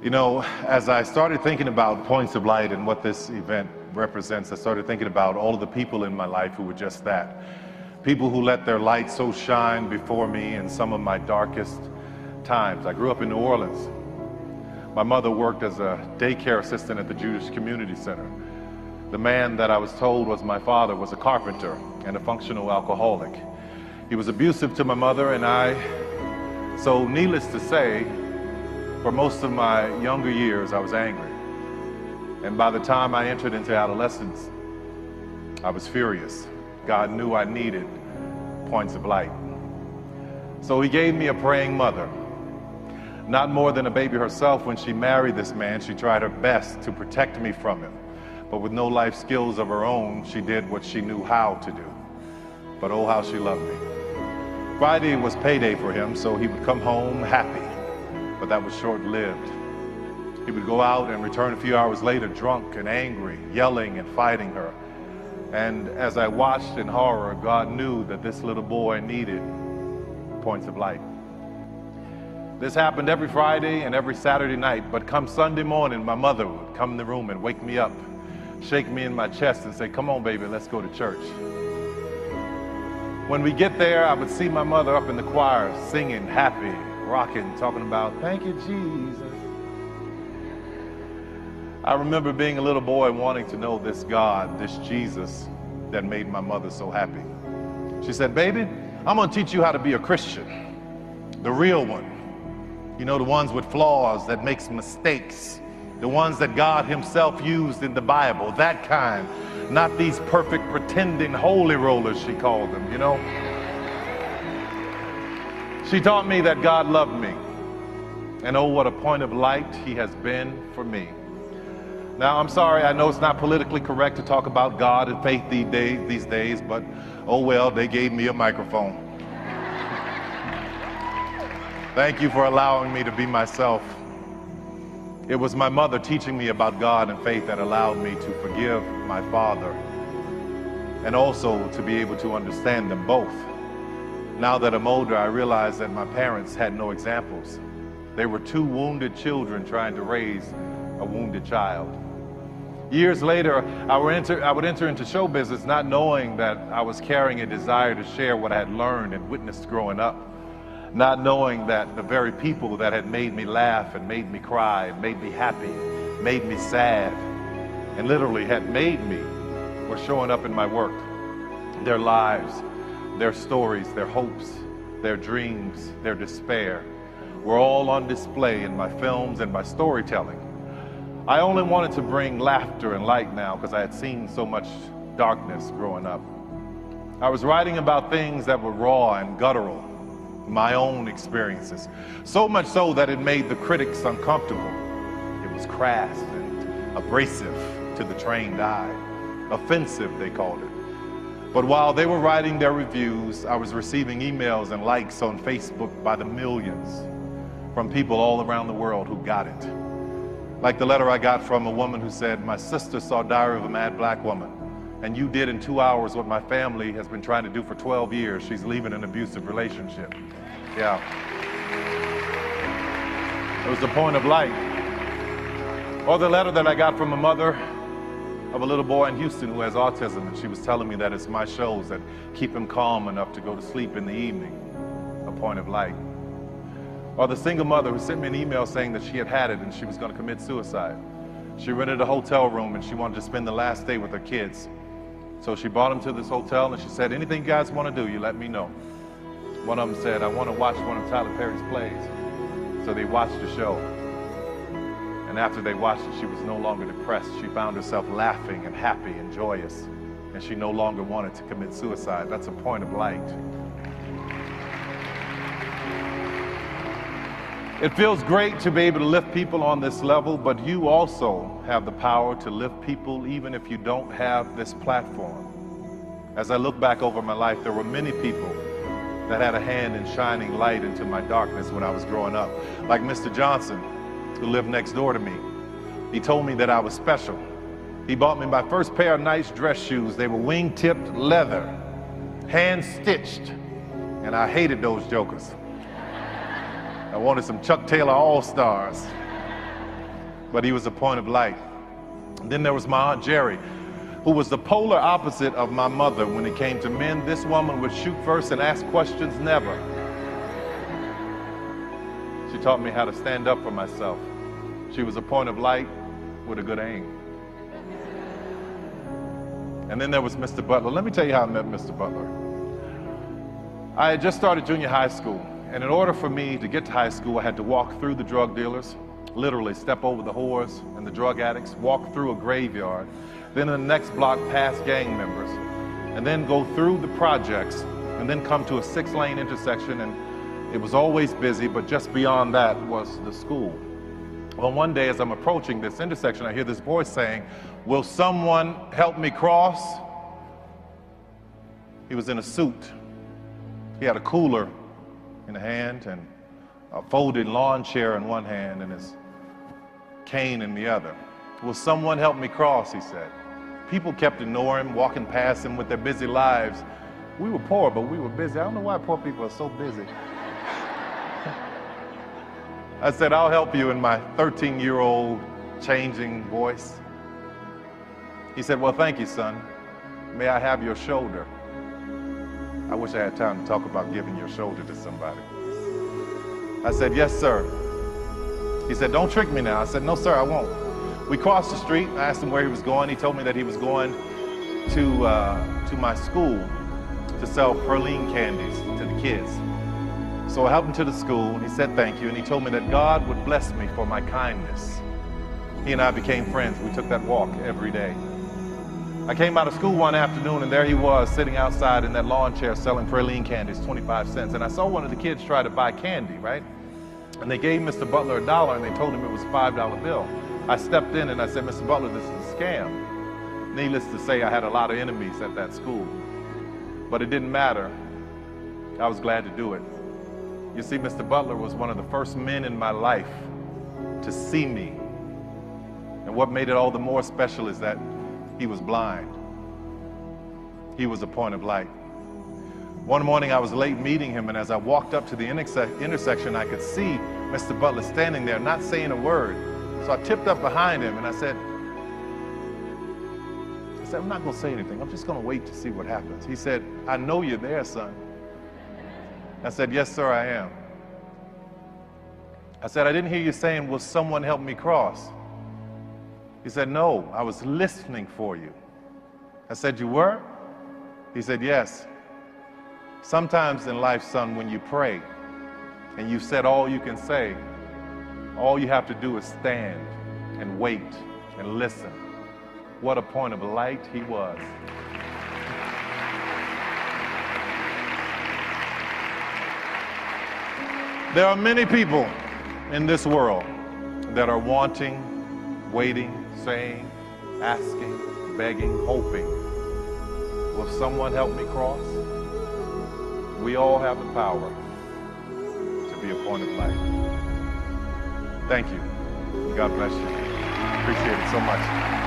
You know, as I started thinking about Points of Light and what this event represents, I started thinking about all of the people in my life who were just that. People who let their light so shine before me in some of my darkest times. I grew up in New Orleans. My mother worked as a daycare assistant at the Jewish Community Center. The man that I was told was my father was a carpenter and a functional alcoholic. He was abusive to my mother and I, so needless to say, for most of my younger years, I was angry. And by the time I entered into adolescence, I was furious. God knew I needed points of light. So he gave me a praying mother. Not more than a baby herself, when she married this man, she tried her best to protect me from him. But with no life skills of her own, she did what she knew how to do. But oh, how she loved me. Friday was payday for him, so he would come home happy, but that was short lived. He would go out and return a few hours later drunk and angry, yelling and fighting her. And as I watched in horror, God knew that this little boy needed points of light. This happened every Friday and every Saturday night, but come Sunday morning, my mother would come in the room and wake me up, shake me in my chest, and say, Come on, baby, let's go to church. When we get there, I would see my mother up in the choir singing, happy, rocking, talking about, thank you, Jesus. I remember being a little boy wanting to know this God, this Jesus that made my mother so happy. She said, baby, I'm going to teach you how to be a Christian, the real one. You know, the ones with flaws that makes mistakes, the ones that God himself used in the Bible, that kind not these perfect pretending holy rollers, she called them, you know. She taught me that God loved me. And oh, what a point of light he has been for me. Now, I'm sorry, I know it's not politically correct to talk about God and faith these days, these days but oh well, they gave me a microphone. Thank you for allowing me to be myself. It was my mother teaching me about God and faith that allowed me to forgive my father and also to be able to understand them both. Now that I'm older, I realize that my parents had no examples. They were two wounded children trying to raise a wounded child. Years later, I would, enter, I would enter into show business not knowing that I was carrying a desire to share what I had learned and witnessed growing up not knowing that the very people that had made me laugh and made me cry, made me happy, made me sad, and literally had made me were showing up in my work. Their lives, their stories, their hopes, their dreams, their despair were all on display in my films and my storytelling. I only wanted to bring laughter and light now because I had seen so much darkness growing up. I was writing about things that were raw and guttural my own experiences. So much so that it made the critics uncomfortable. It was crass and abrasive to the trained eye. Offensive, they called it. But while they were writing their reviews, I was receiving emails and likes on Facebook by the millions from people all around the world who got it. Like the letter I got from a woman who said, My sister saw Diary of a Mad Black Woman and you did in two hours what my family has been trying to do for 12 years. She's leaving an abusive relationship. Yeah. It was the point of light. Or the letter that I got from a mother of a little boy in Houston who has autism, and she was telling me that it's my shows that keep him calm enough to go to sleep in the evening. A point of light. Or the single mother who sent me an email saying that she had had it and she was going to commit suicide. She rented a hotel room and she wanted to spend the last day with her kids. So she brought them to this hotel and she said, anything you guys want to do, you let me know. One of them said, I want to watch one of Tyler Perry's plays. So they watched the show. And after they watched it, she was no longer depressed. She found herself laughing and happy and joyous. And she no longer wanted to commit suicide. That's a point of light. It feels great to be able to lift people on this level, but you also have the power to lift people even if you don't have this platform. As I look back over my life, there were many people that had a hand in shining light into my darkness when I was growing up. Like Mr. Johnson, who lived next door to me. He told me that I was special. He bought me my first pair of nice dress shoes. They were wing-tipped leather, hand-stitched, and I hated those jokers. I wanted some Chuck Taylor All-Stars. but he was a point of light. Then there was my Aunt Jerry, who was the polar opposite of my mother when it came to men. This woman would shoot first and ask questions never. She taught me how to stand up for myself. She was a point of light with a good aim. And then there was Mr. Butler. Let me tell you how I met Mr. Butler. I had just started junior high school, and in order for me to get to high school, I had to walk through the drug dealers, literally step over the whores and the drug addicts, walk through a graveyard, then in the next block past gang members, and then go through the projects, and then come to a six lane intersection. And it was always busy, but just beyond that was the school. Well, one day as I'm approaching this intersection, I hear this voice saying, Will someone help me cross? He was in a suit. He had a cooler in a hand and a folded lawn chair in one hand and his cane in the other. Will someone help me cross? He said. People kept ignoring him, walking past him with their busy lives. We were poor, but we were busy. I don't know why poor people are so busy. I said, I'll help you in my 13 year old changing voice. He said, Well, thank you, son. May I have your shoulder? I wish I had time to talk about giving your shoulder to somebody. I said, Yes, sir. He said, Don't trick me now. I said, No, sir, I won't. We crossed the street. I asked him where he was going. He told me that he was going to, uh, to my school to sell praline candies to the kids. So I helped him to the school, and he said thank you, and he told me that God would bless me for my kindness. He and I became friends. We took that walk every day. I came out of school one afternoon, and there he was sitting outside in that lawn chair selling praline candies, 25 cents. And I saw one of the kids try to buy candy, right? And they gave Mr. Butler a dollar, and they told him it was a $5 bill. I stepped in and I said, Mr. Butler, this is a scam. Needless to say, I had a lot of enemies at that school. But it didn't matter. I was glad to do it. You see, Mr. Butler was one of the first men in my life to see me. And what made it all the more special is that he was blind. He was a point of light. One morning I was late meeting him, and as I walked up to the interse- intersection, I could see Mr. Butler standing there, not saying a word. So I tipped up behind him and I said, I said, I'm not going to say anything. I'm just going to wait to see what happens. He said, I know you're there, son. I said, Yes, sir, I am. I said, I didn't hear you saying, Will someone help me cross? He said, No, I was listening for you. I said, You were? He said, Yes. Sometimes in life, son, when you pray and you've said all you can say, all you have to do is stand and wait and listen. What a point of light he was. There are many people in this world that are wanting, waiting, saying, asking, begging, hoping. Will someone help me cross? We all have the power to be a point of light. Thank you. God bless you. Appreciate it so much.